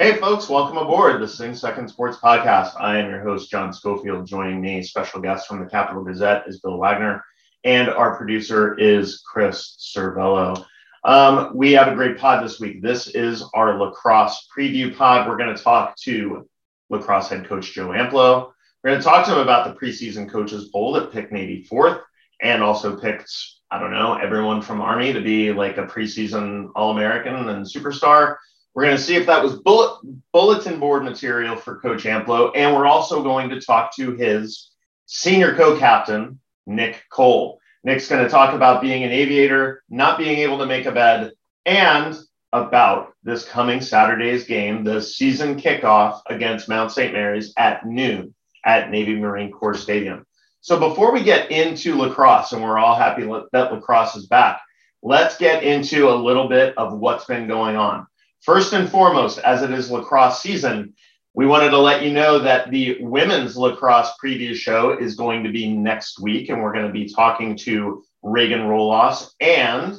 Hey, folks, welcome aboard the Sing Second Sports Podcast. I am your host, John Schofield. Joining me, special guest from the Capital Gazette, is Bill Wagner, and our producer is Chris Cervello. Um, we have a great pod this week. This is our lacrosse preview pod. We're going to talk to lacrosse head coach Joe Amplo. We're going to talk to him about the preseason coaches poll that picked Navy fourth and also picked, I don't know, everyone from Army to be like a preseason All American and superstar. We're going to see if that was bullet, bulletin board material for Coach Amplo. And we're also going to talk to his senior co captain, Nick Cole. Nick's going to talk about being an aviator, not being able to make a bed, and about this coming Saturday's game, the season kickoff against Mount St. Mary's at noon at Navy Marine Corps Stadium. So before we get into lacrosse, and we're all happy that lacrosse is back, let's get into a little bit of what's been going on. First and foremost, as it is lacrosse season, we wanted to let you know that the women's lacrosse preview show is going to be next week, and we're going to be talking to Reagan Roloffs and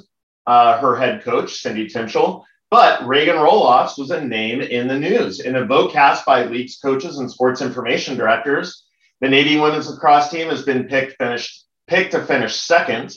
uh, her head coach, Cindy Timchal. But Reagan Roloffs was a name in the news. In a vote cast by leagues coaches and sports information directors, the Navy women's lacrosse team has been picked, finished, picked to finish second,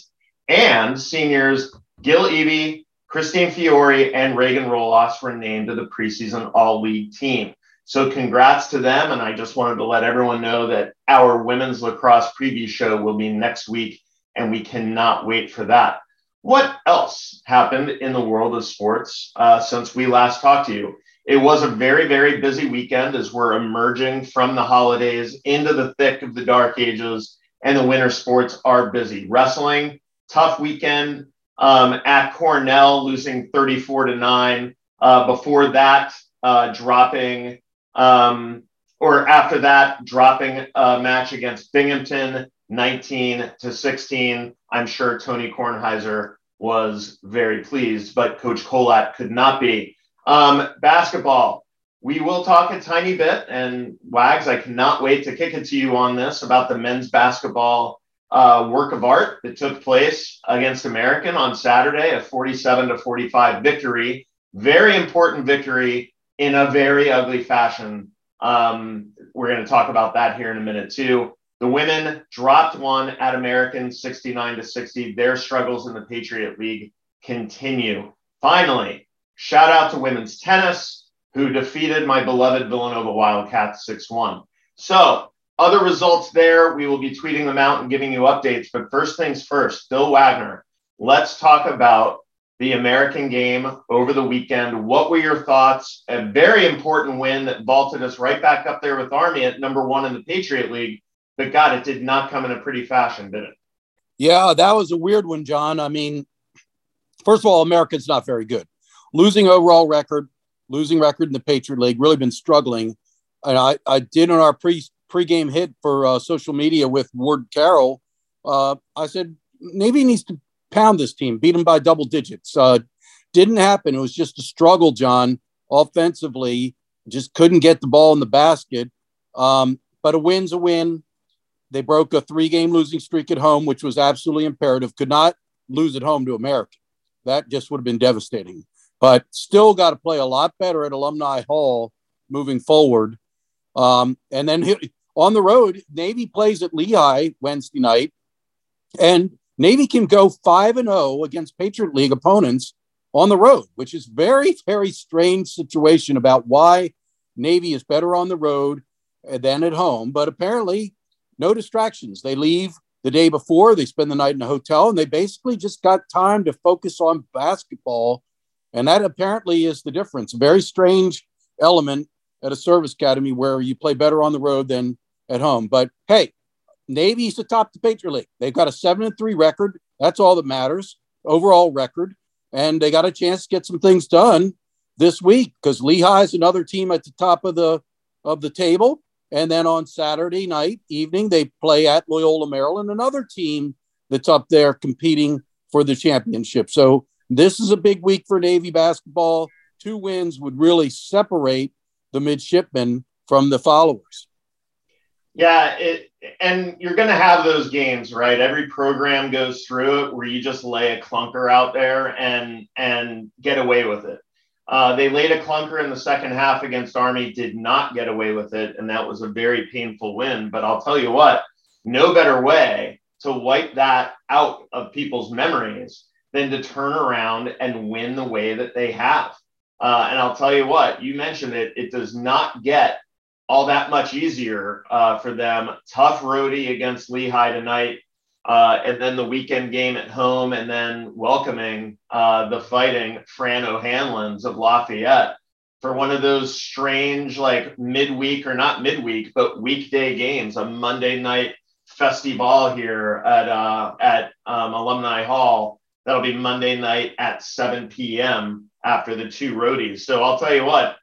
and seniors Gil Eby, Christine Fiore, and Reagan Roloffs were named to the preseason all league team. So congrats to them. And I just wanted to let everyone know that our women's lacrosse preview show will be next week, and we cannot wait for that. What else happened in the world of sports uh, since we last talked to you? It was a very, very busy weekend as we're emerging from the holidays into the thick of the dark ages, and the winter sports are busy. Wrestling, tough weekend um, at Cornell, losing 34 to 9. Uh, before that, uh, dropping um, or after that, dropping a match against Binghamton, 19 to 16. I'm sure Tony Kornheiser was very pleased, but Coach Kolat could not be. Um, basketball, we will talk a tiny bit, and Wags, I cannot wait to kick it to you on this about the men's basketball uh, work of art that took place against American on Saturday, a 47 to 45 victory. Very important victory in a very ugly fashion. Um, we're going to talk about that here in a minute too. The women dropped one at American 69 to 60. Their struggles in the Patriot League continue. Finally, shout out to women's tennis, who defeated my beloved Villanova Wildcats 6 1. So, other results there, we will be tweeting them out and giving you updates. But first things first, Bill Wagner, let's talk about the American game over the weekend. What were your thoughts? A very important win that vaulted us right back up there with Army at number one in the Patriot League. But God, it did not come in a pretty fashion, did it? Yeah, that was a weird one, John. I mean, first of all, America's not very good. Losing overall record, losing record in the Patriot League, really been struggling. And I, I did on our pre pregame hit for uh, social media with Ward Carroll. Uh, I said Navy needs to pound this team, beat them by double digits. Uh, didn't happen. It was just a struggle, John, offensively. Just couldn't get the ball in the basket. Um, but a win's a win. They broke a three game losing streak at home, which was absolutely imperative. Could not lose at home to America. That just would have been devastating. But still got to play a lot better at Alumni Hall moving forward. Um, and then on the road, Navy plays at Lehigh Wednesday night. And Navy can go 5 and 0 against Patriot League opponents on the road, which is very very strange situation about why Navy is better on the road than at home, but apparently no distractions. They leave the day before, they spend the night in a hotel and they basically just got time to focus on basketball and that apparently is the difference. Very strange element at a service academy where you play better on the road than at home. But hey, Navy's atop the Patriot League. They've got a seven and three record. That's all that matters. Overall record, and they got a chance to get some things done this week because Lehigh is another team at the top of the of the table. And then on Saturday night evening, they play at Loyola Maryland, another team that's up there competing for the championship. So this is a big week for Navy basketball. Two wins would really separate the midshipmen from the followers. Yeah, it, and you're going to have those games, right? Every program goes through it where you just lay a clunker out there and and get away with it. Uh, they laid a clunker in the second half against Army, did not get away with it, and that was a very painful win. But I'll tell you what, no better way to wipe that out of people's memories than to turn around and win the way that they have. Uh, and I'll tell you what, you mentioned it, it does not get all that much easier uh, for them. Tough roadie against Lehigh tonight, uh, and then the weekend game at home, and then welcoming uh, the fighting Fran O'Hanlons of Lafayette for one of those strange, like midweek or not midweek, but weekday games, a Monday night festival here at uh, at um, Alumni Hall. That'll be Monday night at 7 p.m. after the two roadies. So I'll tell you what,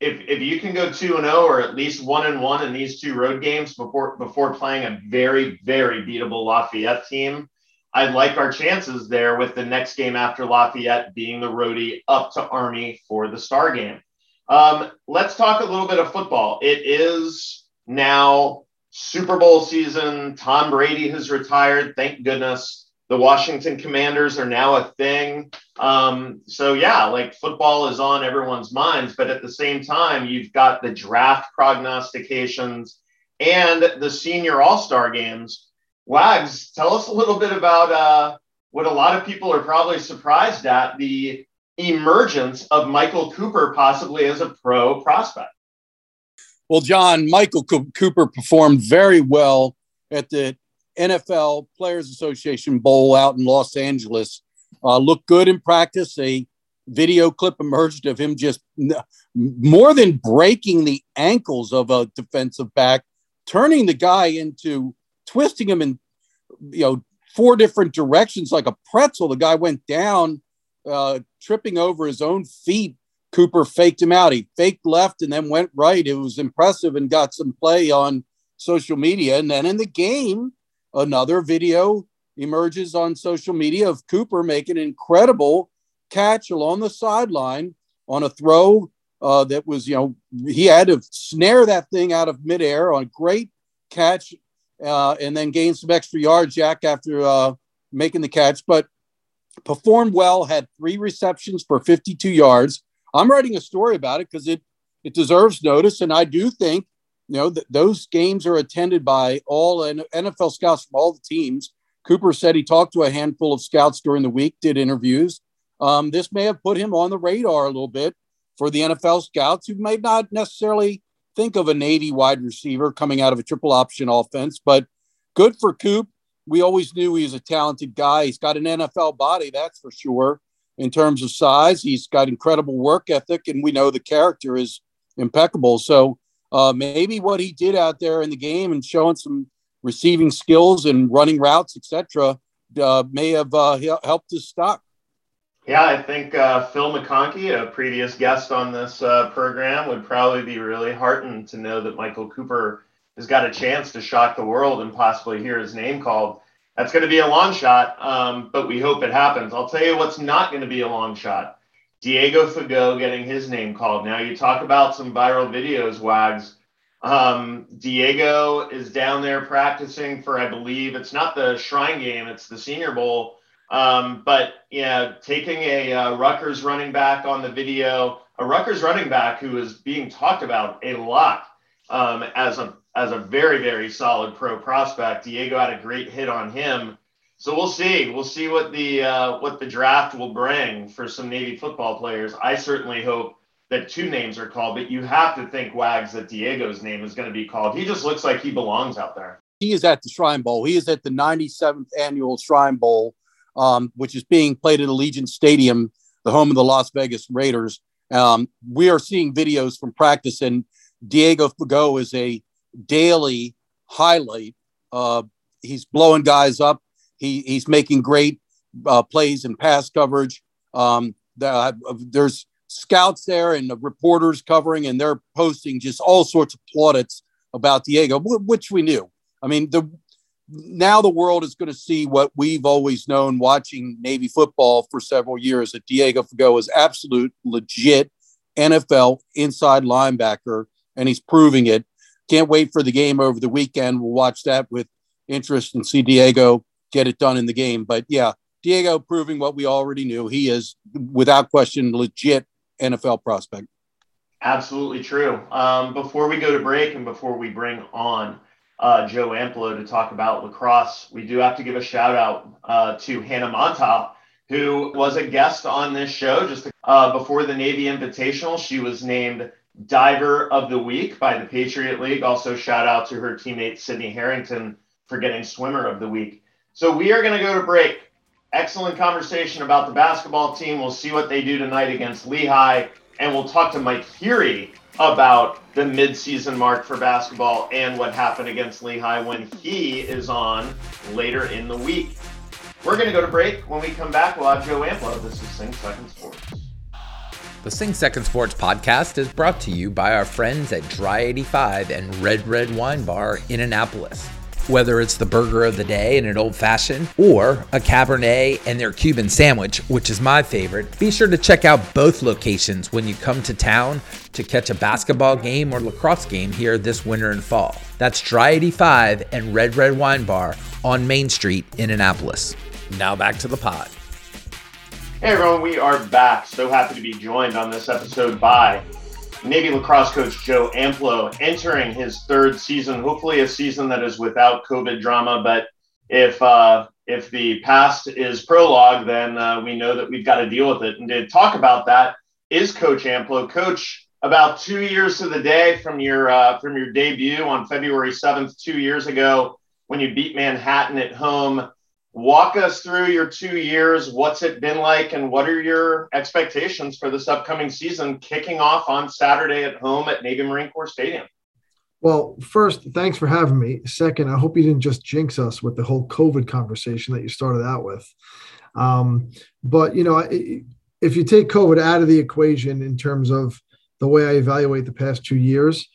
if if you can go two and zero oh or at least one and one in these two road games before before playing a very very beatable Lafayette team, I like our chances there with the next game after Lafayette being the roadie up to Army for the star game. Um, let's talk a little bit of football. It is now Super Bowl season. Tom Brady has retired. Thank goodness the Washington Commanders are now a thing. Um, so yeah, like football is on everyone's minds, but at the same time, you've got the draft prognostications and the senior all-star games. Wags, tell us a little bit about uh, what a lot of people are probably surprised at the emergence of Michael Cooper possibly as a pro prospect. Well, John, Michael Cooper performed very well at the NFL Players Association Bowl out in Los Angeles. Uh, looked good in practice. A video clip emerged of him just more than breaking the ankles of a defensive back, turning the guy into twisting him in you know four different directions like a pretzel. The guy went down, uh, tripping over his own feet. Cooper faked him out. He faked left and then went right. It was impressive and got some play on social media. And then in the game, another video emerges on social media of Cooper making an incredible catch along the sideline on a throw uh, that was, you know, he had to snare that thing out of midair on a great catch uh, and then gain some extra yards, Jack, after uh, making the catch. But performed well, had three receptions for 52 yards. I'm writing a story about it because it, it deserves notice. And I do think you know, th- those games are attended by all NFL scouts from all the teams. Cooper said he talked to a handful of scouts during the week, did interviews. Um, this may have put him on the radar a little bit for the NFL scouts who may not necessarily think of a Navy wide receiver coming out of a triple option offense, but good for Coop. We always knew he was a talented guy. He's got an NFL body, that's for sure. In terms of size, he's got incredible work ethic, and we know the character is impeccable. So uh, maybe what he did out there in the game and showing some receiving skills and running routes, etc., uh, may have uh, helped his stock. Yeah, I think uh, Phil McConkey, a previous guest on this uh, program, would probably be really heartened to know that Michael Cooper has got a chance to shock the world and possibly hear his name called. That's going to be a long shot, um, but we hope it happens. I'll tell you what's not going to be a long shot. Diego Fagot getting his name called. Now you talk about some viral videos, Wags. Um, Diego is down there practicing for, I believe, it's not the Shrine Game, it's the Senior Bowl. Um, but yeah, taking a uh, Rutgers running back on the video, a Rutgers running back who is being talked about a lot um, as a as a very very solid pro prospect. Diego had a great hit on him. So we'll see. We'll see what the uh, what the draft will bring for some Navy football players. I certainly hope that two names are called, but you have to think Wags that Diego's name is going to be called. He just looks like he belongs out there. He is at the Shrine Bowl. He is at the 97th annual Shrine Bowl, um, which is being played at Allegiant Stadium, the home of the Las Vegas Raiders. Um, we are seeing videos from practice, and Diego Fagot is a daily highlight Uh, he's blowing guys up. He, he's making great uh, plays and pass coverage. Um, the, there's scouts there and the reporters covering, and they're posting just all sorts of plaudits about Diego, which we knew. I mean, the now the world is going to see what we've always known watching Navy football for several years that Diego Fagot is absolute legit NFL inside linebacker, and he's proving it. Can't wait for the game over the weekend. We'll watch that with interest and see Diego get it done in the game. But yeah, Diego proving what we already knew. He is, without question, legit NFL prospect. Absolutely true. Um, before we go to break and before we bring on uh, Joe Amplo to talk about lacrosse, we do have to give a shout out uh, to Hannah Montauk, who was a guest on this show just uh, before the Navy Invitational. She was named Diver of the Week by the Patriot League. Also, shout out to her teammate Sydney Harrington for getting Swimmer of the Week. So, we are going to go to break. Excellent conversation about the basketball team. We'll see what they do tonight against Lehigh, and we'll talk to Mike Huery about the midseason mark for basketball and what happened against Lehigh when he is on later in the week. We're going to go to break. When we come back, we'll have Joe Amplo. This is Sing Second Sports. The Sing Second Sports podcast is brought to you by our friends at Dry 85 and Red Red Wine Bar in Annapolis. Whether it's the burger of the day and an old fashioned, or a Cabernet and their Cuban sandwich, which is my favorite, be sure to check out both locations when you come to town to catch a basketball game or lacrosse game here this winter and fall. That's Dry 85 and Red Red Wine Bar on Main Street in Annapolis. Now back to the pod. Hey everyone, we are back. So happy to be joined on this episode by Navy lacrosse coach Joe Amplo entering his third season, hopefully a season that is without COVID drama. But if uh, if the past is prologue, then uh, we know that we've got to deal with it. And to talk about that is Coach Amplo. Coach, about two years to the day from your uh, from your debut on February seventh, two years ago, when you beat Manhattan at home walk us through your two years. What's it been like, and what are your expectations for this upcoming season kicking off on Saturday at home at Navy Marine Corps Stadium? Well, first, thanks for having me. Second, I hope you didn't just jinx us with the whole COVID conversation that you started out with. Um, but, you know, if you take COVID out of the equation in terms of the way I evaluate the past two years,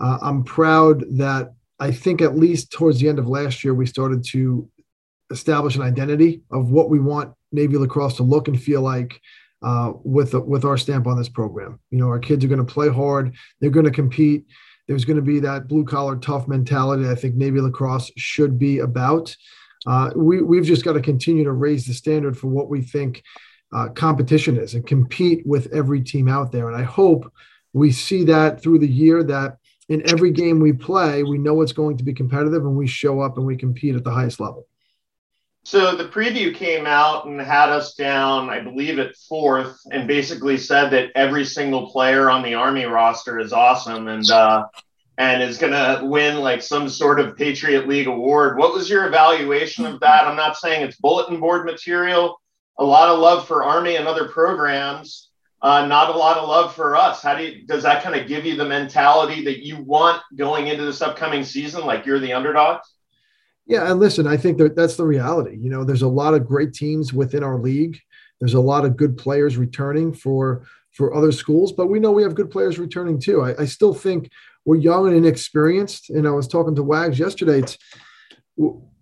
uh, I'm proud that I think at least towards the end of last year, we started to establish an identity of what we want Navy lacrosse to look and feel like uh, with with our stamp on this program. You know, our kids are going to play hard. They're going to compete. There's going to be that blue collar tough mentality. I think Navy lacrosse should be about. Uh, we we've just got to continue to raise the standard for what we think uh, competition is and compete with every team out there. And I hope we see that through the year that in every game we play, we know it's going to be competitive and we show up and we compete at the highest level. So the preview came out and had us down, I believe, at fourth, and basically said that every single player on the Army roster is awesome and uh, and is going to win like some sort of Patriot League award. What was your evaluation of that? I'm not saying it's bulletin board material. A lot of love for Army and other programs. Uh, not a lot of love for us. How do you, does that kind of give you the mentality that you want going into this upcoming season? Like you're the underdogs? Yeah, and listen, I think that that's the reality. You know, there's a lot of great teams within our league. There's a lot of good players returning for for other schools, but we know we have good players returning too. I, I still think we're young and inexperienced. And I was talking to Wags yesterday. It's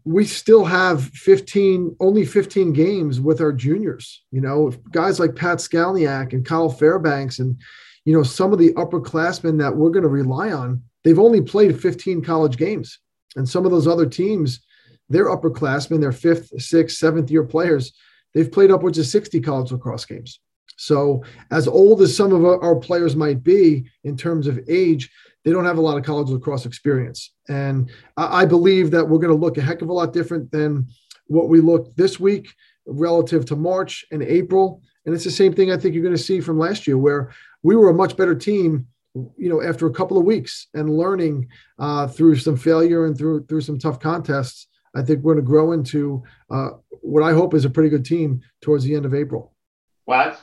we still have 15, only 15 games with our juniors. You know, guys like Pat Skalniak and Kyle Fairbanks and you know some of the upperclassmen that we're going to rely on. They've only played 15 college games. And some of those other teams, they're upperclassmen, they're fifth, sixth, seventh year players. They've played upwards of 60 college lacrosse games. So, as old as some of our players might be in terms of age, they don't have a lot of college lacrosse experience. And I believe that we're going to look a heck of a lot different than what we looked this week relative to March and April. And it's the same thing I think you're going to see from last year, where we were a much better team you know after a couple of weeks and learning uh, through some failure and through through some tough contests i think we're going to grow into uh, what i hope is a pretty good team towards the end of april. What?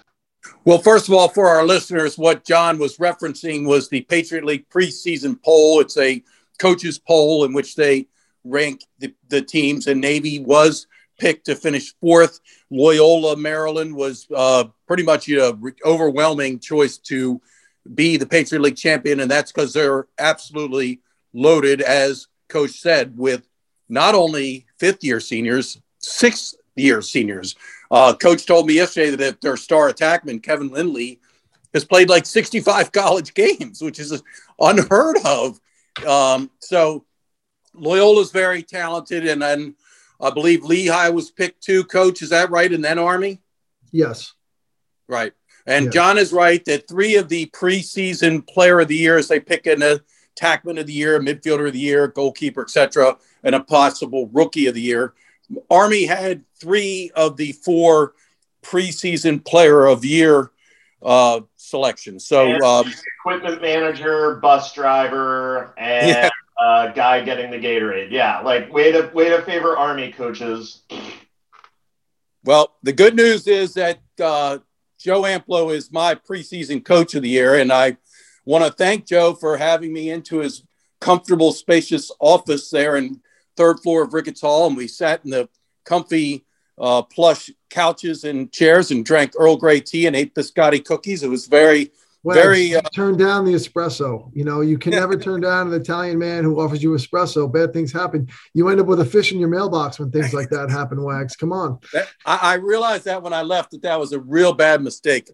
Well first of all for our listeners what john was referencing was the patriot league preseason poll. It's a coaches poll in which they rank the, the teams, and Navy was picked to finish fourth. Loyola, Maryland was uh, pretty much an overwhelming choice to be the Patriot League champion, and that's because they're absolutely loaded, as Coach said, with not only fifth year seniors, sixth year seniors. Uh, Coach told me yesterday that their star attackman, Kevin Lindley, has played like 65 college games, which is unheard of. Um, so Loyola's very talented, and then I believe Lehigh was picked too. Coach, is that right? And then Army. Yes. Right. And Yes. John is right that three of the preseason player of the years they pick an attackman of the year, midfielder of the year, goalkeeper, etc., and a possible rookie of the year. Army had three of the four preseason player of year uh, selections. So um, equipment manager, bus driver, and Yeah. uh, guy getting the Gatorade. Yeah, like way to way to favor Army coaches. Well, the good news is that uh, Joe Amplo is my preseason coach of the year, and I want to thank Joe for having me into his comfortable, spacious office there in third floor of Ricketts Hall, and we sat in the comfy, uh, plush couches and chairs and drank Earl Grey tea and ate biscotti cookies. It was very, Well, Very, uh, turn down the espresso. You know, you can never turn down an Italian man who offers you espresso. Bad things happen. You end up with a fish in your mailbox when things like that happen. Wags, come on. That, I, I realized that when I left that that was a real bad mistake.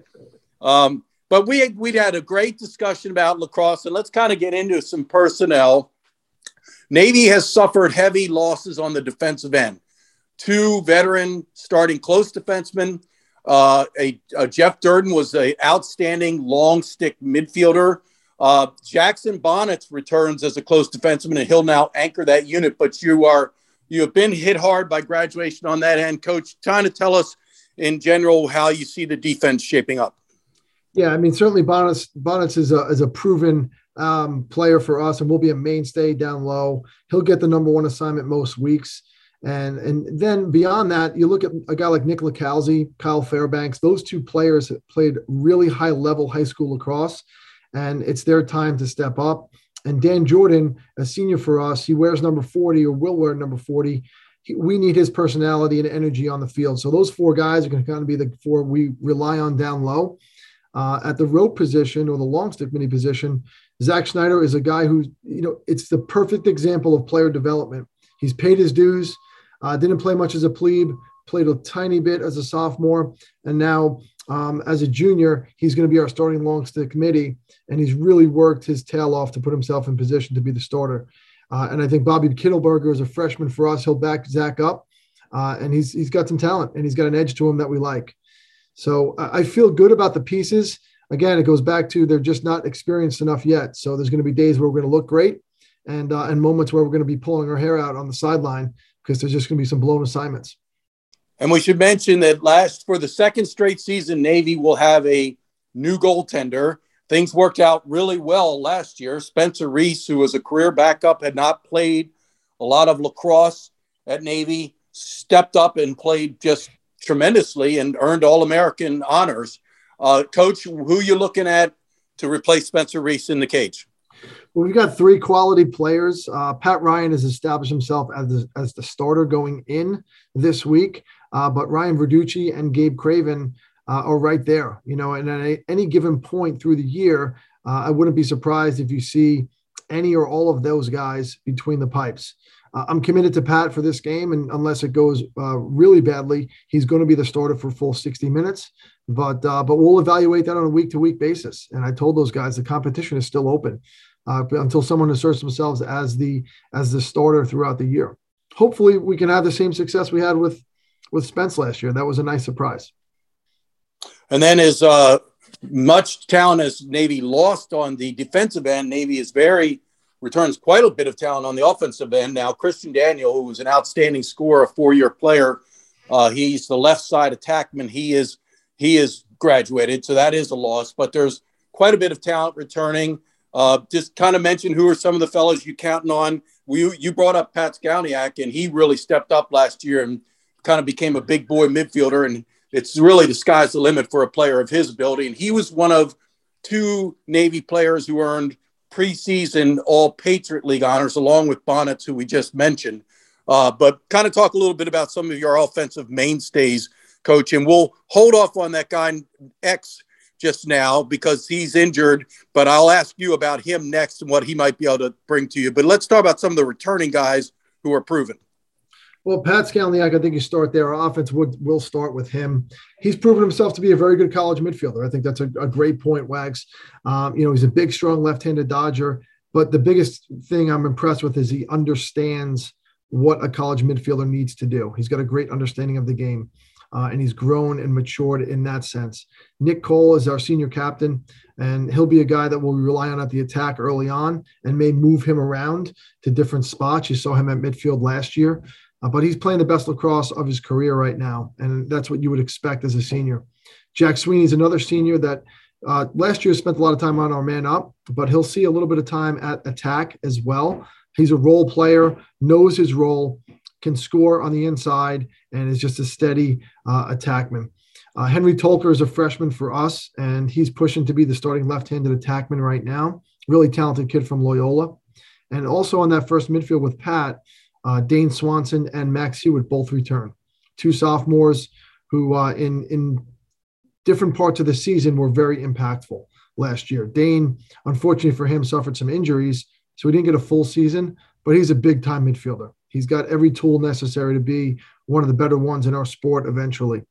Um, but we we'd had a great discussion about lacrosse, and let's kind of get into some personnel. Navy has suffered heavy losses on the defensive end. Two veteran starting close defensemen. Uh, a, a Jeff Durden was an outstanding long stick midfielder. Uh, Jackson Bonnets returns as a close defenseman, and he'll now anchor that unit. But you are you have been hit hard by graduation on that end, Coach. Trying to tell us in general how you see the defense shaping up. Yeah, I mean, certainly Bonnets, Bonnets is a, is a proven um, player for us and will be a mainstay down low. He'll get the number one assignment most weeks. And, and then beyond that, you look at a guy like Nick Lacalzi, Kyle Fairbanks. Those two players played really high level high school lacrosse, and it's their time to step up. And Dan Jordan, a senior for us, he wears number 40 or will wear number 40. He, we need his personality and energy on the field. So those four guys are going to kind of be the four we rely on down low. Uh, at the rope position or the long stick middie position, Zach Schneider is a guy who, you know, it's the perfect example of player development. He's paid his dues, uh, didn't play much as a plebe, played a tiny bit as a sophomore, and now um, as a junior, he's going to be our starting long stick committee, and he's really worked his tail off to put himself in position to be the starter. Uh, and I think Bobby Kittelberger is a freshman for us. He'll back Zach up, uh, and he's he's got some talent and he's got an edge to him that we like. So I I feel good about the pieces. Again, it goes back to they're just not experienced enough yet. So there's going to be days where we're going to look great, and uh, and moments where we're going to be pulling our hair out on the sideline because there's just going to be some blown assignments. And we should mention that last for the second straight season, Navy will have a new goaltender. Things worked out really well last year. Spencer Reese, who was a career backup, had not played a lot of lacrosse at Navy, stepped up and played just tremendously and earned All American honors. Uh, Coach, who you looking at to replace Spencer Reese in the cage? Well, we've got three quality players. Uh, Pat Ryan has established himself as the, as the starter going in this week, uh, but Ryan Verducci and Gabe Craven uh, are right there. You know, and at any given point through the year, uh, I wouldn't be surprised if you see any or all of those guys between the pipes. I'm committed to Pat for this game, and unless it goes uh, really badly, he's going to be the starter for full 60 minutes. But uh, but we'll evaluate that on a week to week basis. And I told those guys the competition is still open uh, until someone asserts themselves as the as the starter throughout the year. Hopefully, we can have the same success we had with with Spence last year. That was a nice surprise. And then as uh, much talent as Navy lost on the defensive end, Navy is very returns quite a bit of talent on the offensive end. Now, Christian Daniel, who was an outstanding scorer, a four-year player, uh, he's the left side attackman. He is he is graduated, so that is a loss. But there's quite a bit of talent returning. Uh, just kind of mention who are some of the fellows you counting on. We, you brought up Pat Skalniak, and he really stepped up last year and kind of became a big boy midfielder. And it's really the sky's the limit for a player of his ability. And he was one of two Navy players who earned preseason All Patriot League honors, along with Bonnets, who we just mentioned. Uh, but kind of talk a little bit about some of your offensive mainstays, coach. And we'll hold off on that guy X just now because he's injured. But I'll ask you about him next and what he might be able to bring to you. But let's talk about some of the returning guys who are proven. Well, Pat Skalniak, I think you start there. Our offense would will start with him. He's proven himself to be a very good college midfielder. I think that's a, a great point, Wags. Um, you know, he's a big, strong left-handed dodger. But the biggest thing I'm impressed with is he understands what a college midfielder needs to do. He's got a great understanding of the game, uh, and he's grown and matured in that sense. Nick Cole is our senior captain, and he'll be a guy that we'll rely on at the attack early on and may move him around to different spots. You saw him at midfield last year. Uh, but he's playing the best lacrosse of his career right now, and that's what you would expect as a senior. Jack Sweeney is another senior that uh, last year spent a lot of time on our man up, but he'll see a little bit of time at attack as well. He's a role player, knows his role, can score on the inside, and is just a steady uh, attackman. Uh, Henry Tolker is a freshman for us, and he's pushing to be the starting left-handed attackman right now. Really talented kid from Loyola. And also on that first midfield with Pat, uh, Dane Swanson and Max Hewitt both return. Two sophomores who, uh, in in different parts of the season, were very impactful last year. Dane, unfortunately for him, suffered some injuries, so he didn't get a full season. But he's a big time midfielder. He's got every tool necessary to be one of the better ones in our sport eventually.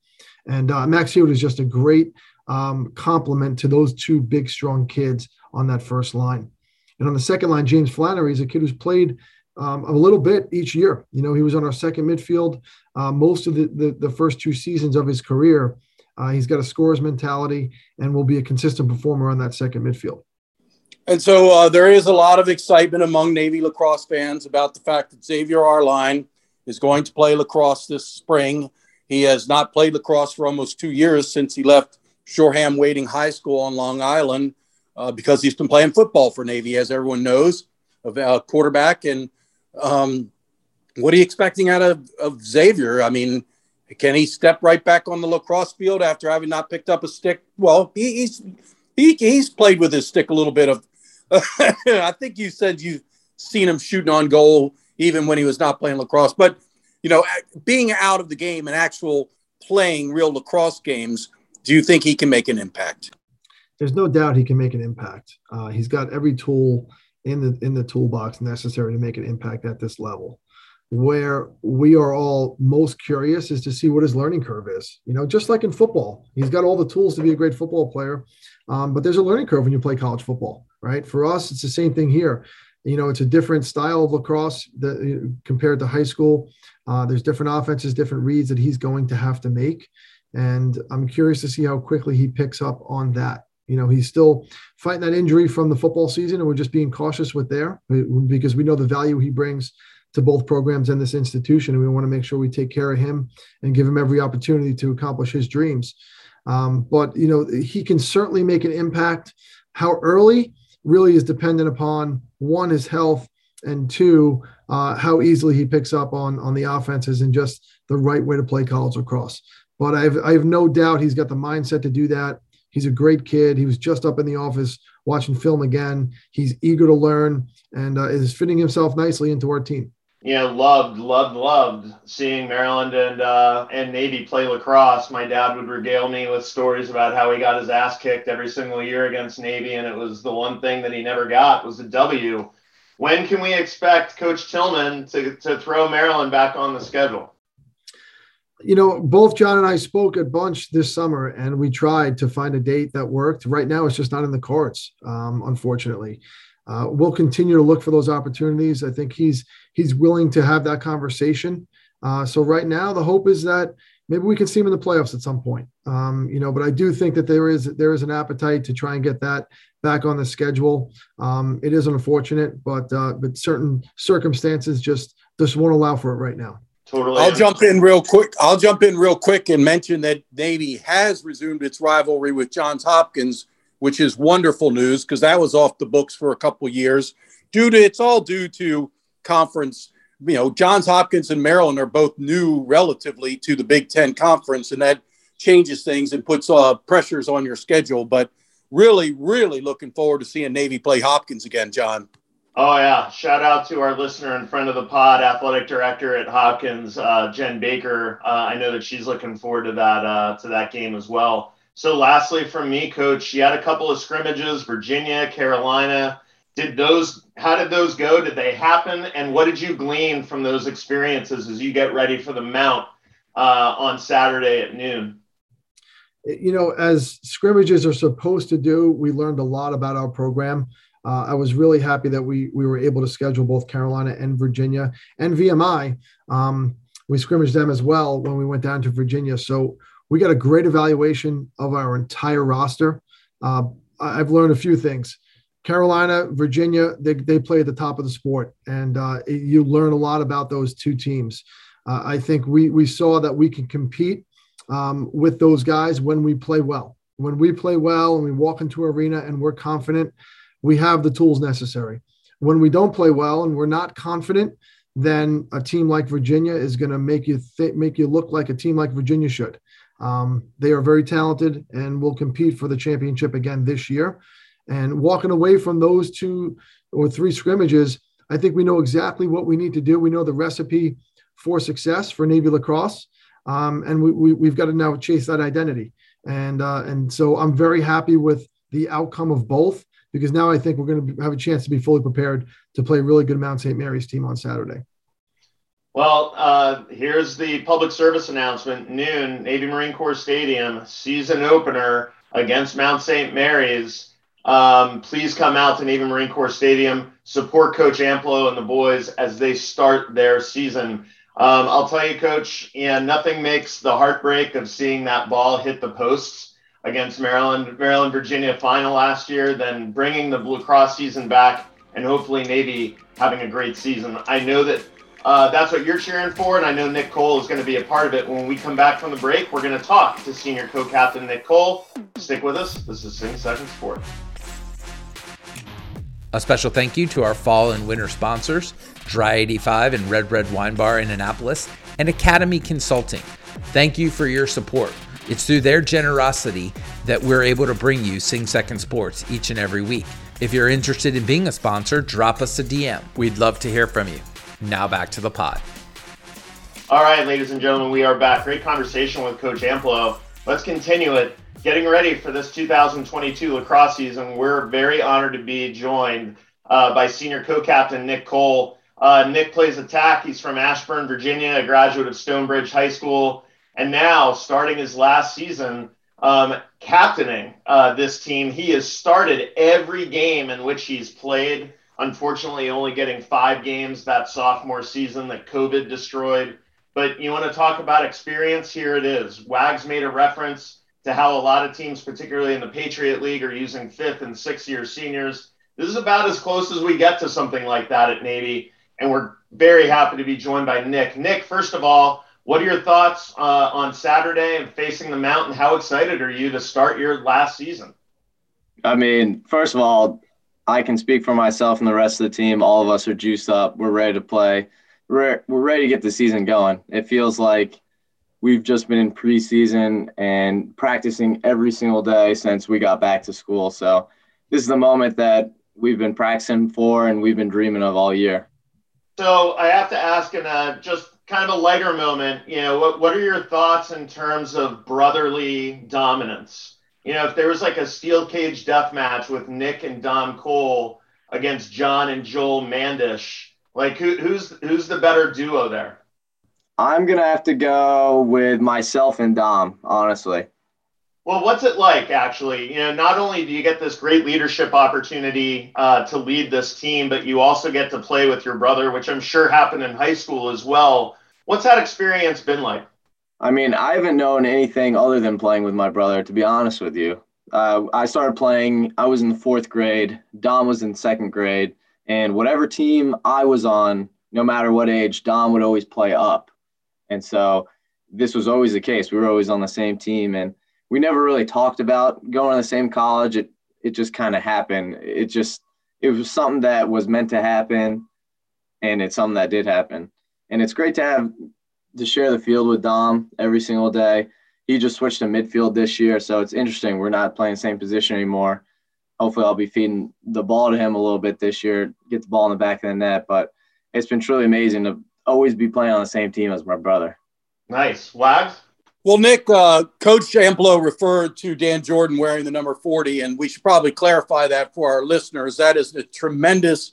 And uh, Max Hewitt is just a great um, complement to those two big, strong kids on that first line. And on the second line, James Flannery is a kid who's played um, a little bit each year. You know, he was on our second midfield uh, most of the, the, the first two seasons of his career. Uh, he's got a scorer's mentality and will be a consistent performer on that second midfield. And so uh, there is a lot of excitement among Navy lacrosse fans about the fact that Xavier Arline is going to play lacrosse this spring. He has not played lacrosse for almost two years since he left Shoreham Wading High School on Long Island uh, because he's been playing football for Navy, as everyone knows, a uh, quarterback. And um, what are you expecting out of, of Xavier? I mean, can he step right back on the lacrosse field after having not picked up a stick? Well, he, he's he, he's played with his stick a little bit of. I think you said you've seen him shooting on goal even when he was not playing lacrosse. But you know, being out of the game and actual playing real lacrosse games, do you think he can make an impact? There's no doubt he can make an impact. Uh, he's got every tool in the in the toolbox necessary to make an impact at this level. Where we are all most curious is to see what his learning curve is. You know just like in football he's got all the tools to be a great football player um, but there's a learning curve when you play college football right? For us it's the same thing here. You know it's a different style of lacrosse that, compared to high school. Uh, there's different offenses different reads that he's going to have to make. And i'm curious to see how quickly he picks up on that you know, he's still fighting that injury from the football season, and we're just being cautious with there because we know the value he brings to both programs and this institution, and we want to make sure we take care of him and give him every opportunity to accomplish his dreams. Um, but you know, he can certainly make an impact. How early really is dependent upon one his health and two uh, how easily he picks up on on the offenses and just the right way to play college lacrosse. But I have, I have no doubt he's got the mindset to do that. He's a great kid. He was just up in the office watching film again. He's eager to learn and uh, is fitting himself nicely into our team. Yeah, loved, loved, loved seeing Maryland and uh, and Navy play lacrosse. My dad would regale me with stories about how he got his ass kicked every single year against Navy, and it was the one thing that he never got was a W. When can we expect Coach Tillman to, to throw Maryland back on the schedule? You know, both John and I spoke at Bunch this summer, and we tried to find a date that worked. Right now, it's just not in the cards, um, unfortunately. Uh, we'll continue to look for those opportunities. I think he's he's willing to have that conversation. Uh, so right now, the hope is that maybe we can see him in the playoffs at some point. Um, you know, but I do think that there is there is an appetite to try and get that back on the schedule. Um, it is unfortunate, but uh, but certain circumstances just just won't allow for it right now. Totally. I'll jump in real quick. I'll jump in real quick and mention that Navy has resumed its rivalry with Johns Hopkins, which is wonderful news because that was off the books for a couple years. Due to it's all due to conference. You know, Johns Hopkins and Maryland are both new relatively to the Big Ten conference, and that changes things and puts uh, pressures on your schedule. But really, really looking forward to seeing Navy play Hopkins again, John. Oh yeah! Shout out to our listener and friend of the pod, athletic director at Hopkins, uh, Jen Baker. Uh, I know that she's looking forward to that uh, to that game as well. So, lastly, from me, Coach, you had a couple of scrimmages, Virginia, Carolina. Did those? How did those go? Did they happen? And what did you glean from those experiences as you get ready for the Mount uh, on Saturday at noon? You know, as scrimmages are supposed to do, we learned a lot about our program. Uh, I was really happy that we we were able to schedule both Carolina and Virginia and VMI. Um, we scrimmaged them as well when we went down to Virginia. So we got a great evaluation of our entire roster. Uh, I've learned a few things. Carolina, Virginia, they, they play at the top of the sport, and uh, you learn a lot about those two teams. Uh, I think we we saw that we can compete um, with those guys when we play well. When we play well and we walk into arena and we're confident, we have the tools necessary. When we don't play well and we're not confident, then a team like Virginia is going to make you th- make you look like a team like Virginia should. Um, they are very talented and will compete for the championship again this year. And walking away from those two or three scrimmages, I think we know exactly what we need to do. We know the recipe for success for Navy lacrosse, um, and we, we, have got to now chase that identity. And uh, and so I'm very happy with the outcome of both because now I think we're going to have a chance to be fully prepared to play really good Mount St. Mary's team on Saturday. Well, uh, here's the public service announcement. Noon, Navy Marine Corps Stadium, season opener against Mount St. Mary's. Um, please come out to Navy Marine Corps Stadium, support Coach Amplo and the boys as they start their season. Um, I'll tell you, Coach, yeah, nothing makes the heartbreak of seeing that ball hit the posts against Maryland, Maryland, Virginia final last year, then bringing the Blue Cross season back, and hopefully Navy having a great season. I know that uh, that's what you're cheering for, and I know Nick Cole is going to be a part of it. When we come back from the break, we're going to talk to senior co-captain Nick Cole. Stick with us. This is Sing Second Sport. A special thank you to our fall and winter sponsors, Dry 85 and Red Red Wine Bar in Annapolis, and Academy Consulting. Thank you for your support. It's through their generosity that we're able to bring you Sing Second Sports each and every week. If you're interested in being a sponsor, drop us a DM. We'd love to hear from you. Now back to the pod. All right, ladies and gentlemen, we are back. Great conversation with Coach Amplo. Let's continue it. Getting ready for this 2022 lacrosse season, we're very honored to be joined uh, by senior co-captain Nick Cole. Uh, Nick plays attack. He's from Ashburn, Virginia, a graduate of Stonebridge High School and now starting his last season um, captaining uh, this team. He has started every game in which he's played. Unfortunately, only getting five games that sophomore season that COVID destroyed. But you want to talk about experience? Here it is. Wags made a reference to how a lot of teams, particularly in the Patriot League, are using fifth and sixth year seniors. This is about as close as we get to something like that at Navy. And we're very happy to be joined by Nick. Nick, first of all, what are your thoughts uh, on Saturday and facing the mountain? How excited are you to start your last season? I mean, first of all, I can speak for myself and the rest of the team. All of us are juiced up. We're ready to play. We're, we're ready to get the season going. It feels like we've just been in preseason and practicing every single day since we got back to school. So this is the moment that we've been practicing for and we've been dreaming of all year. So I have to ask, and uh, just kind of a lighter moment, you know, what, what are your thoughts in terms of brotherly dominance? You know, if there was like a steel cage death match with Nick and Dom Cole against John and Joel Mandish, like who, who's who's the better duo there? I'm gonna have to go with myself and Dom, honestly. Well, what's it like actually? You know, not only do you get this great leadership opportunity uh, to lead this team, but you also get to play with your brother, which I'm sure happened in high school as well. What's that experience been like? I mean, I haven't known anything other than playing with my brother, to be honest with you. Uh, I started playing, I was in the fourth grade, Dom was in second grade, and whatever team I was on, no matter what age, Dom would always play up. And so this was always the case. We were always on the same team. And we never really talked about going to the same college. It it just kind of happened. It just it was something that was meant to happen, and it's something that did happen. And it's great to have to share the field with Dom every single day. he just switched to midfield this year. So it's interesting. We're not playing the same position anymore. Hopefully, I'll be feeding the ball to him a little bit this year, get the ball in the back of the net. But it's been truly amazing to always be playing on the same team as my brother. Nice. Wags? Well, Nick, uh, Coach Amplo referred to Dan Jordan wearing the number 40, and we should probably clarify that for our listeners. That is a tremendous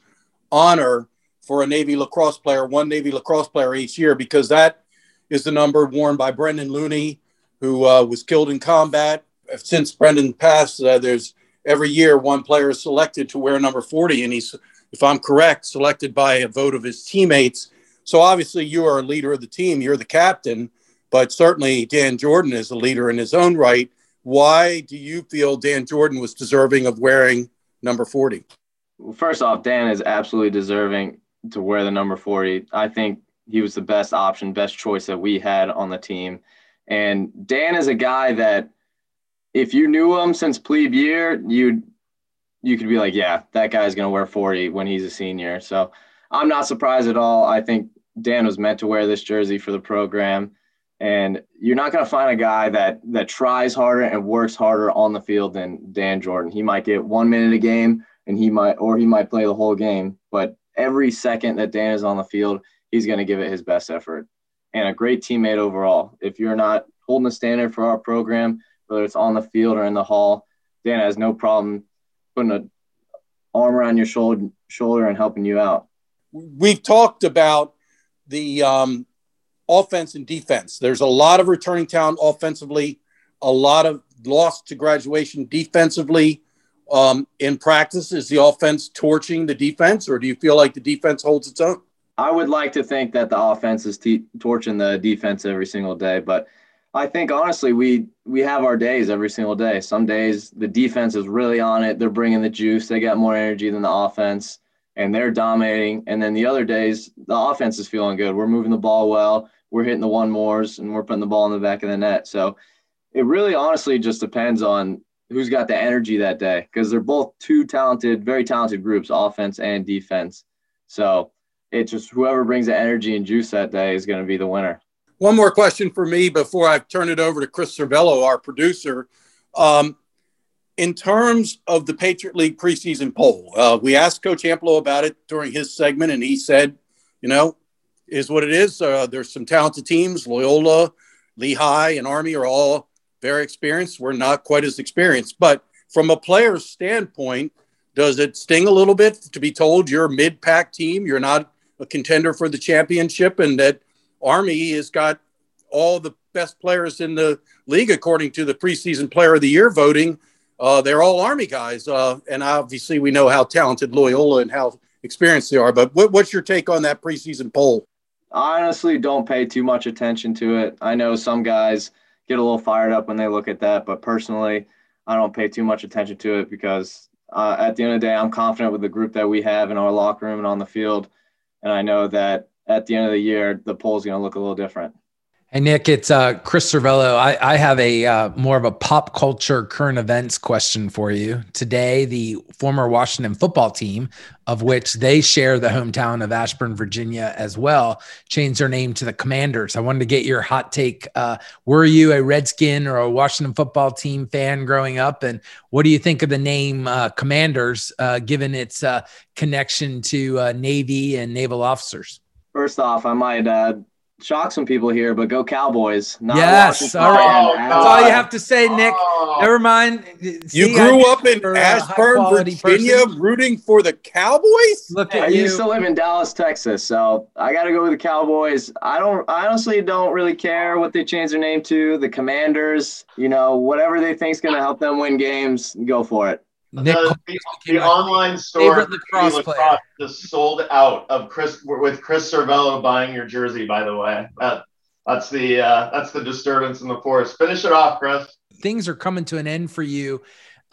honor for a Navy lacrosse player, one Navy lacrosse player each year, because that is the number worn by Brendan Looney, who uh, was killed in combat. Since Brendan passed, uh, there's every year one player is selected to wear number 40, and he's, if I'm correct, selected by a vote of his teammates. So obviously, you are a leader of the team, you're the captain, but certainly Dan Jordan is a leader in his own right. Why do you feel Dan Jordan was deserving of wearing number 40? Well, first off, Dan is absolutely deserving to wear the number 40. I think he was the best option, best choice that we had on the team. And Dan is a guy that if you knew him since plebe year, you'd you could be like, yeah, that guy's gonna wear 40 when he's a senior. So I'm not surprised at all. I think Dan was meant to wear this jersey for the program. And you're not going to find a guy that that tries harder and works harder on the field than Dan Jordan. He might get one minute a game, and he might, or he might play the whole game. But every second that Dan is on the field, he's going to give it his best effort. And a great teammate overall. If you're not holding the standard for our program, whether it's on the field or in the hall, Dan has no problem putting an arm around your shoulder, shoulder and helping you out. We've talked about the um, offense and defense. There's a lot of returning talent offensively, a lot of loss to graduation defensively. Um, in practice, is the offense torching the defense, or do you feel like the defense holds its own? I would like to think that the offense is torching the defense every single day, but I think honestly we we have our days every single day. Some days the defense is really on it; they're bringing the juice, they got more energy than the offense, and they're dominating. And then the other days the offense is feeling good. We're moving the ball well, we're hitting the one mores and we're putting the ball in the back of the net. So it really honestly just depends on who's got the energy that day because they're both two talented, very talented groups, offense and defense. So it's just whoever brings the energy and juice that day is going to be the winner. One more question for me before I turn it over to Chris Cervello, our producer. Um, in terms of the Patriot League preseason poll, uh, we asked Coach Amplo about it during his segment, and he said, you know, is what it is. Uh, there's some talented teams. Loyola, Lehigh, and Army are all very experienced. We're not quite as experienced. But from a player's standpoint, does it sting a little bit to be told you're a mid pack team? You're not a contender for the championship, and that Army has got all the best players in the league according to the preseason player of the year voting. Uh, they're all Army guys. Uh, and obviously, we know how talented Loyola and how experienced they are. But what, what's your take on that preseason poll? Honestly don't pay too much attention to it. I know some guys get a little fired up when they look at that, but personally, I don't pay too much attention to it because uh, at the end of the day, I'm confident with the group that we have in our locker room and on the field. And I know that at the end of the year, the poll is going to look a little different. Hey Nick, it's uh, Chris Cervello. I, I have a uh, more of a pop culture current events question for you. Today, the former Washington football team, of which they share the hometown of Ashburn, Virginia, as well, changed their name to the Commanders. I wanted to get your hot take. Uh, were you a Redskin or a Washington football team fan growing up, and what do you think of the name uh, Commanders, uh, given its uh, connection to Navy and naval officers? First off, I might shock some people here, but go Cowboys. yes, all right. Oh, That's all you have to say, Nick. Oh. Never mind. See, you grew up in Ashburn, Virginia, person. rooting for the Cowboys. Look at I you. used to live in Dallas, Texas, so I got to go with the Cowboys. I don't. I honestly don't really care what they change their name to. The Commanders, you know, whatever they think is going to help them win games, go for it. Nick the, the, the online store lacrosse lacrosse just sold out of Chris with Chris Cervello buying your jersey. By the way, that, that's the uh, that's the disturbance in the forest. Finish it off, Chris. Things are coming to an end for you.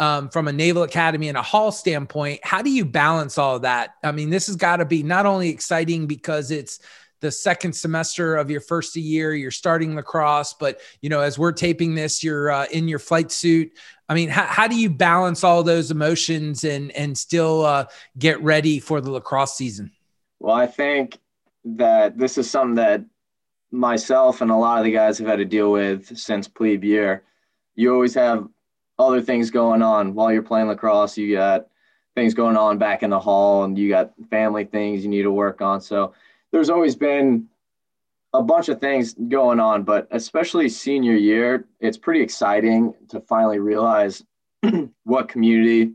Um, from a Naval Academy and a Hall standpoint, how do you balance all of that? I mean, this has got to be not only exciting because it's the second semester of your first year you're starting lacrosse but you know as we're taping this you're uh, in your flight suit i mean how, how do you balance all those emotions and and still uh, get ready for the lacrosse season well i think that this is something that myself and a lot of the guys have had to deal with since plebe year. You always have other things going on while you're playing lacrosse. You got things going on back in the hall, and you got family things you need to work on. So there's always been a bunch of things going on, but especially senior year, it's pretty exciting to finally realize what community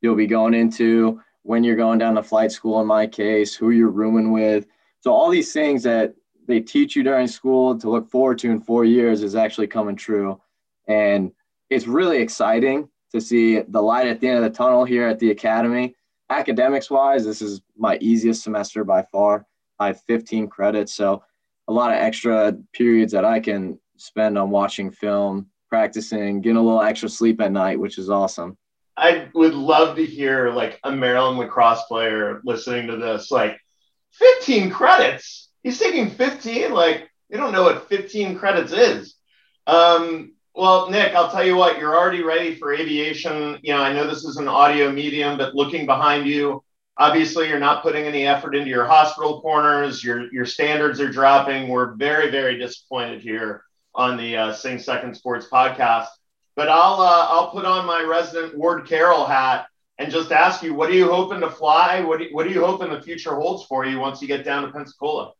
you'll be going into, when you're going down to flight school, in my case, who you're rooming with. So all these things that they teach you during school to look forward to in four years is actually coming true. And it's really exciting to see the light at the end of the tunnel here at the academy. Academics wise, this is my easiest semester by far. I have 15 credits, so a lot of extra periods that I can spend on watching film, practicing, getting a little extra sleep at night, which is awesome. I would love to hear like a Maryland lacrosse player listening to this, like 15 credits. He's taking 15. Like, you don't know what 15 credits is. Um, well, Nick, I'll tell you what, you're already ready for aviation. You know, I know this is an audio medium, but looking behind you, obviously you're not putting any effort into your hospital corners. Your your standards are dropping. We're very, very disappointed here on the uh, Sing Second Sports podcast. But I'll uh, I'll put on my resident Ward Carroll hat and just ask you, what are you hoping to fly? What do, what do you hoping the future holds for you once you get down to Pensacola?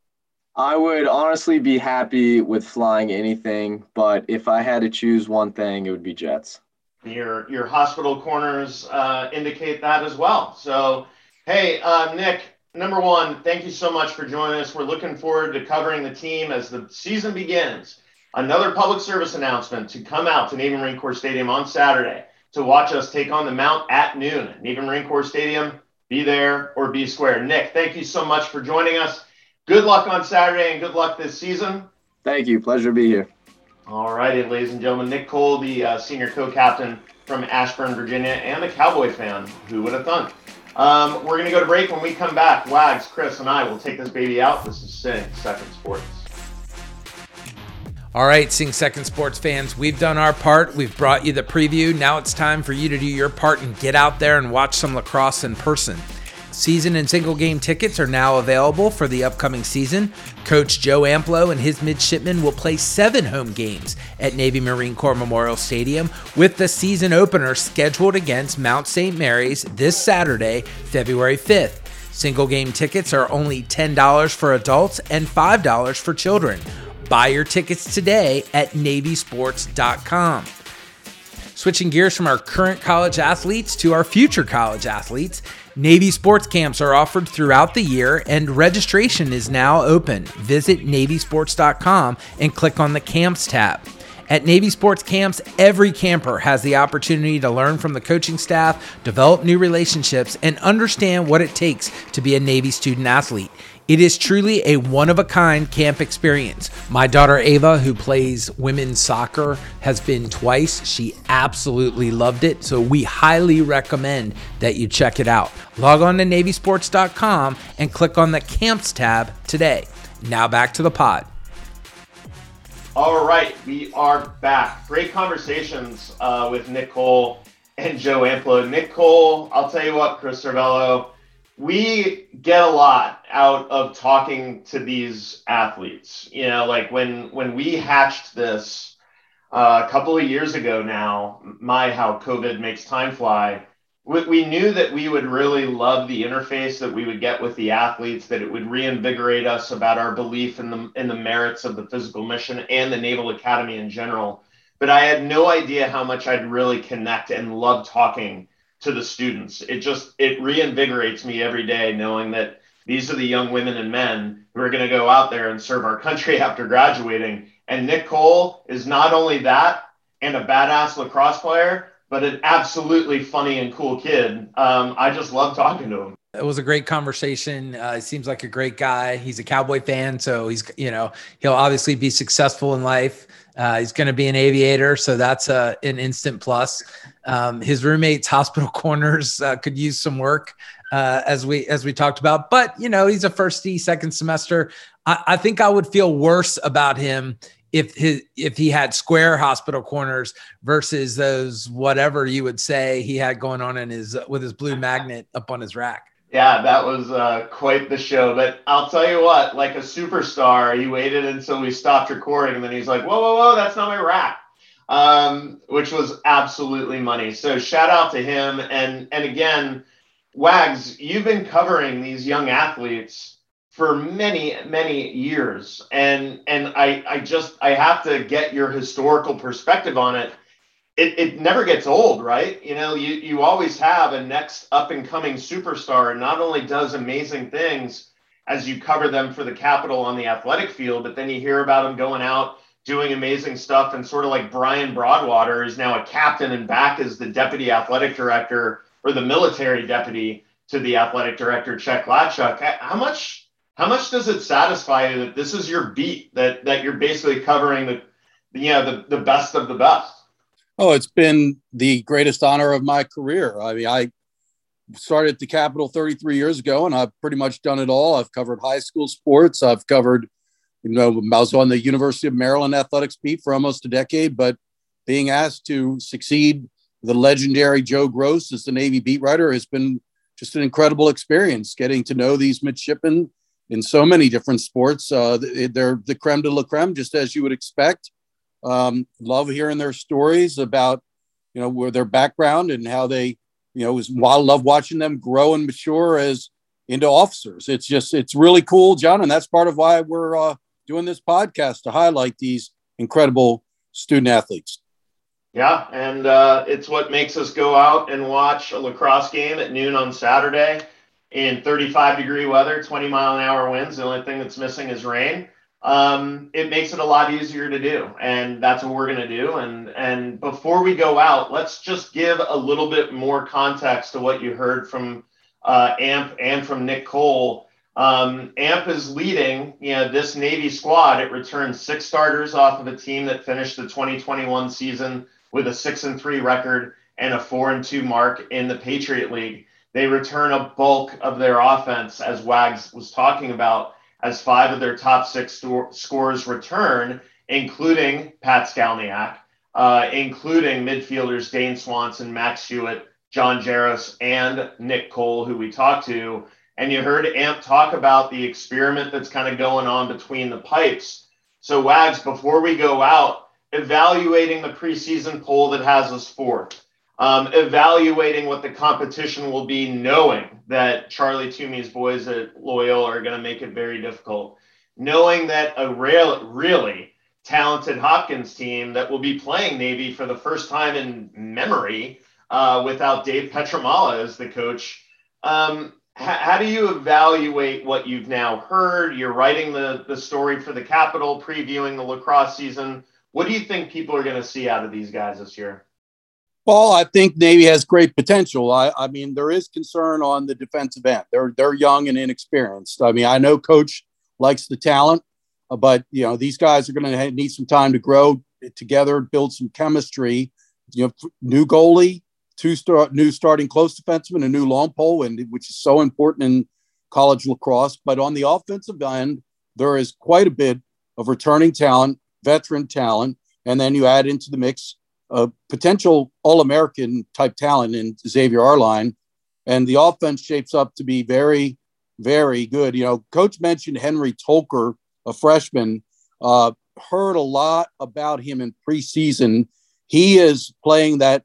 I would honestly be happy with flying anything, but if I had to choose one thing, it would be jets. Your your hospital corners uh, indicate that as well. So, hey, uh, Nick, number one, thank you so much for joining us. We're looking forward to covering the team as the season begins. Another public service announcement to come out to Navy Marine Corps Stadium on Saturday to watch us take on the Mount at noon. Navy Marine Corps Stadium, be there or be square. Nick, thank you so much for joining us. Good luck on Saturday and good luck this season. Thank you. Pleasure to be here. All righty, ladies and gentlemen. Nick Cole, the uh, senior co captain from Ashburn, Virginia, and a Cowboy fan. Who would have thought? Um, we're going to go to break. When we come back, Wags, Chris, and I will take this baby out. This is Sing Second Sports. All right, Sing Second Sports fans, we've done our part. We've brought you the preview. Now it's time for you to do your part and get out there and watch some lacrosse in person. Season and single game tickets are now available for the upcoming season. Coach Joe Amplo and his midshipmen will play seven home games at Navy Marine Corps Memorial Stadium, with the season opener scheduled against Mount St. Mary's this Saturday, February 5th. Single game tickets are only $10 for adults and $5 for children. Buy your tickets today at NavySports.com. Switching gears from our current college athletes to our future college athletes, Navy sports camps are offered throughout the year and registration is now open. Visit NavySports.com and click on the Camps tab. At Navy Sports Camps, every camper has the opportunity to learn from the coaching staff, develop new relationships, and understand what it takes to be a Navy student athlete. It is truly a one of a kind camp experience. My daughter Ava, who plays women's soccer, has been twice. She absolutely loved it. So we highly recommend that you check it out. Log on to NavySports.com and click on the camps tab today. Now back to the pod. All right, we are back. Great conversations uh, with Nick Cole and Joe Amplo. Nicole, I'll tell you what, Chris Cervello, we get a lot out of talking to these athletes. You know, like when when we hatched this uh, a couple of years ago now, my how COVID makes time fly. We, we knew that we would really love the interface that we would get with the athletes, that it would reinvigorate us about our belief in the in the merits of the physical mission and the Naval Academy in general. But I had no idea how much I'd really connect and love talking to the students. It just it reinvigorates me every day knowing that these are the young women and men who are going to go out there and serve our country after graduating. And Nick Cole is not only that and a badass lacrosse player, but an absolutely funny and cool kid. Um, I just love talking to him. It was a great conversation. Uh, he seems like a great guy. He's a Cowboy fan, so he's you know he'll obviously be successful in life. Uh, he's going to be an aviator, so that's a, uh, an instant plus. Um, his roommate's hospital corners uh, could use some work, uh, as we as we talked about. But you know, he's a firstie, second semester. I, I think I would feel worse about him if his if he had square hospital corners versus those whatever you would say he had going on in his with his blue magnet up on his rack. Yeah, that was uh, quite the show. But I'll tell you what, like a superstar, he waited until we stopped recording, and then he's like, "Whoa, whoa, whoa, that's not my rap," um, which was absolutely money. So shout out to him. And and again, Wags, you've been covering these young athletes for many many years, and and I I just I have to get your historical perspective on it it, it never gets old, right? You know, you, you always have a next up and coming superstar, and not only does amazing things as you cover them for the capital on the athletic field, but then you hear about them going out doing amazing stuff. And sort of like Brian Broadwater is now a captain and back as the deputy athletic director or the military deputy to the athletic director, Chuck Gladchuk. How much how much does it satisfy you that this is your beat, that that you're basically covering the you know the, the best of the best? Oh, it's been the greatest honor of my career. I mean, I started at the Capital 33 years ago, and I've pretty much done it all. I've covered high school sports. I've covered, you know, I was on the University of Maryland athletics beat for almost a decade, but being asked to succeed the legendary Joe Gross as the Navy beat writer has been just an incredible experience. Getting to know these midshipmen in so many different sports, uh, they're the creme de la creme, just as you would expect. Um, love hearing their stories about, you know, where their background and how they, you know, was while love watching them grow and mature as into officers. It's just, it's really cool, John. And that's part of why we're uh, doing this podcast to highlight these incredible student athletes. Yeah, and uh, it's what makes us go out and watch a lacrosse game at noon on Saturday in 35 degree weather, 20 mile an hour winds. The only thing that's missing is rain um, it makes it a lot easier to do. And that's what we're going to do. And, and before we go out, let's just give a little bit more context to what you heard from uh, AMP and from Nick Cole. Um, AMP is leading you know, this Navy squad. It returned six starters off of a team that finished the 2021 season with a six and three record and a four and two mark in the Patriot League. They return a bulk of their offense, as Wags was talking about as five of their top six scores return, including Pat Skalniak, uh, including midfielders Dane Swanson, Max Hewitt, John Jaros, and Nick Cole, who we talked to. And you heard Amp talk about the experiment that's kind of going on between the pipes. So, Wags, before we go out, evaluating the preseason poll that has us fourth um, evaluating what the competition will be, knowing that Charlie Toomey's boys at Loyola are going to make it very difficult, knowing that a real, really talented Hopkins team that will be playing Navy for the first time in memory uh, without Dave Pietramala as the coach. Um, how do you evaluate what you've now heard? You're writing the, the story for the Capital, previewing the lacrosse season. What do you think people are going to see out of these guys this year? Well, I think Navy has great potential. I, I mean, there is concern on the defensive end. They're they're young and inexperienced. I mean, I know Coach likes the talent, uh, but you know these guys are going to need some time to grow together, build some chemistry. You know, new goalie, two star, new starting close defenseman, a new long pole, and which is so important in college lacrosse. But on the offensive end, there is quite a bit of returning talent, veteran talent, and then you add into the mix a potential All American type talent in Xavier Arline. And the offense shapes up to be very, very good. You know, coach mentioned Henry Tolker, a freshman. Uh, heard a lot about him in preseason. He is playing that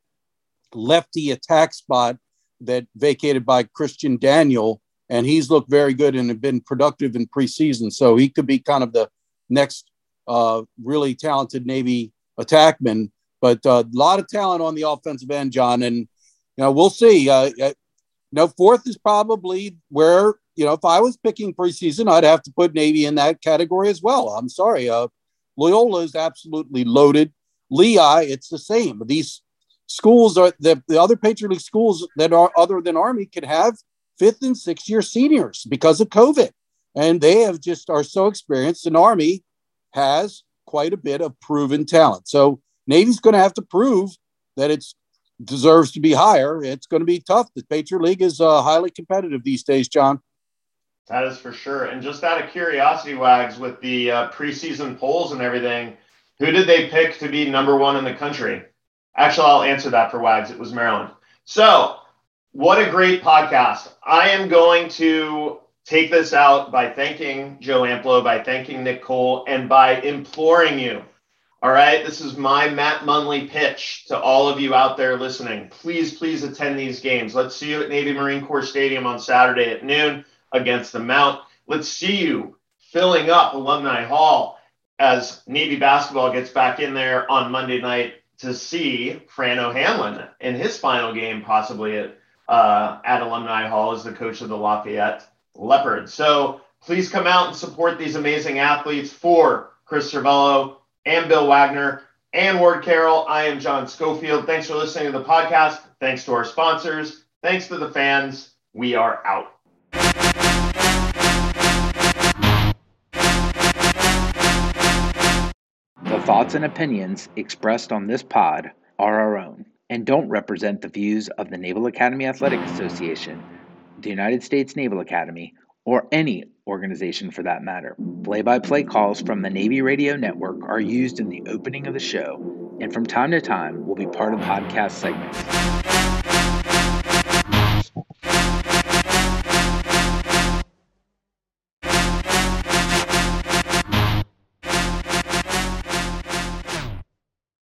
lefty attack spot that vacated by Christian Daniel, and he's looked very good and been productive in preseason. So he could be kind of the next uh, really talented Navy attackman. But a uh, lot of talent on the offensive end, John, and you know we'll see. Uh, uh, you know, fourth is probably where you know if I was picking preseason, I'd have to put Navy in that category as well. I'm sorry, Loyola is absolutely loaded. Lehigh, it's the same. These schools are the, the other Patriot League schools that are other than Army could have fifth and sixth year seniors because of COVID. And they have just are so experienced, and Army has quite a bit of proven talent. So Navy's going to have to prove that it deserves to be higher. It's going to be tough. The Patriot League is uh, highly competitive these days, John. That is for sure. And just out of curiosity, Wags, with the uh, preseason polls and everything, who did they pick to be number one in the country? Actually, I'll answer that for Wags. It was Maryland. So What a great podcast. I am going to take this out by thanking Joe Amplo, by thanking Nick Cole, and by imploring you. All right, this is my Matt Munley pitch to all of you out there listening. Please, please attend these games. Let's see you at Navy Marine Corps Stadium on Saturday at noon against the Mount. Let's see you filling up Alumni Hall as Navy basketball gets back in there on Monday night to see Fran O'Hanlon in his final game, possibly at, uh, at Alumni Hall as the coach of the Lafayette Leopards. So please come out and support these amazing athletes for Chris Cervello and Bill Wagner and Ward Carroll. I am John Schofield. Thanks for listening to the podcast. Thanks to our sponsors. Thanks to the fans. We are out. The thoughts and opinions expressed on this pod are our own and don't represent the views of the Naval Academy Athletic Association, the United States Naval Academy, or any organization for that matter. Play by play calls from the Navy Radio Network are used in the opening of the show and from time to time will be part of podcast segments.